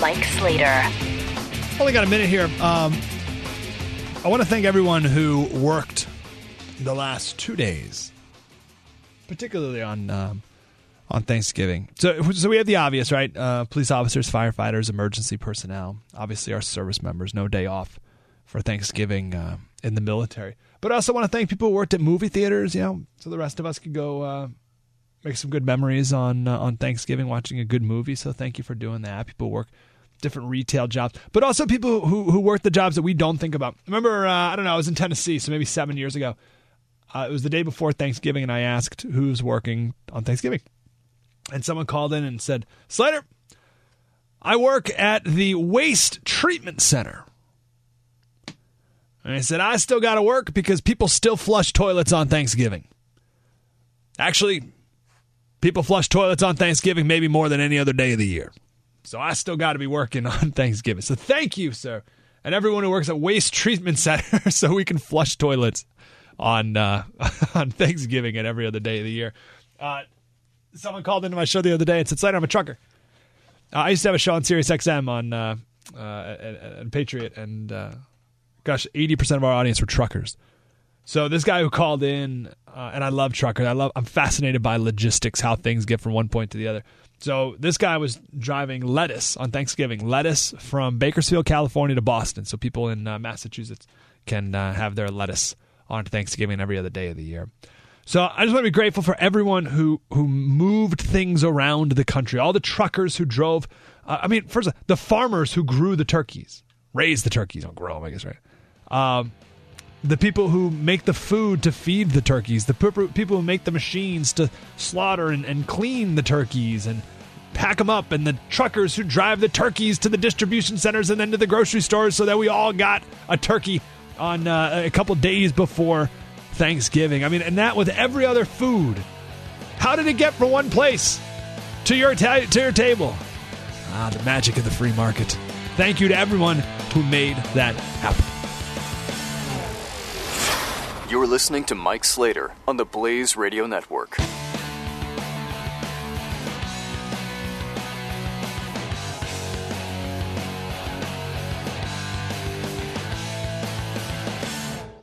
Mike Slater. Only got a minute here. Um, I want to thank everyone who worked the last two days, particularly on um, on Thanksgiving. So, so we have the obvious, right? Uh, police officers, firefighters, emergency personnel. Obviously, our service members. No day off for Thanksgiving uh, in the military. But I also want to thank people who worked at movie theaters. You know, so the rest of us could go uh, make some good memories on uh, on Thanksgiving watching a good movie. So thank you for doing that. People work different retail jobs, but also people who who work the jobs that we don't think about. Remember, uh, I don't know, I was in Tennessee, so maybe seven years ago. Uh, it was the day before Thanksgiving, and I asked who's working on Thanksgiving, and someone called in and said, "Slater, I work at the waste treatment center." And I said, "I still got to work because people still flush toilets on Thanksgiving." Actually, people flush toilets on Thanksgiving maybe more than any other day of the year. So I still got to be working on Thanksgiving. So thank you, sir, and everyone who works at Waste Treatment Center, so we can flush toilets on uh, on Thanksgiving and every other day of the year. Uh, someone called into my show the other day and said, "Slater, I'm a trucker." Uh, I used to have a show on Sirius XM on uh, uh, at, at Patriot, and uh, gosh, eighty percent of our audience were truckers. So this guy who called in, uh, and I love truckers. I love. I'm fascinated by logistics, how things get from one point to the other. So this guy was driving lettuce on Thanksgiving, lettuce from Bakersfield, California to Boston, so people in uh, Massachusetts can uh, have their lettuce on Thanksgiving and every other day of the year. So I just want to be grateful for everyone who who moved things around the country, all the truckers who drove. Uh, I mean, first all, the farmers who grew the turkeys, raised the turkeys, don't grow them, I guess, right? Um, the people who make the food to feed the turkeys, the people who make the machines to slaughter and, and clean the turkeys and pack them up, and the truckers who drive the turkeys to the distribution centers and then to the grocery stores so that we all got a turkey on uh, a couple days before Thanksgiving. I mean, and that with every other food. How did it get from one place to your, ta- to your table? Ah, the magic of the free market. Thank you to everyone who made that happen. You're listening to Mike Slater on the Blaze Radio Network.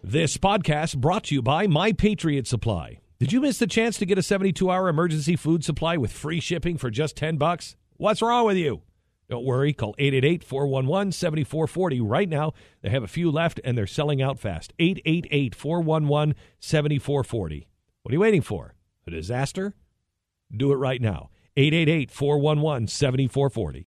This podcast brought to you by My Patriot Supply. Did you miss the chance to get a 72-hour emergency food supply with free shipping for just 10 bucks? What's wrong with you? Don't worry, call 888-411-7440 right now. They have a few left and they're selling out fast. 888-411-7440. What are you waiting for? A disaster? Do it right now. 888-411-7440.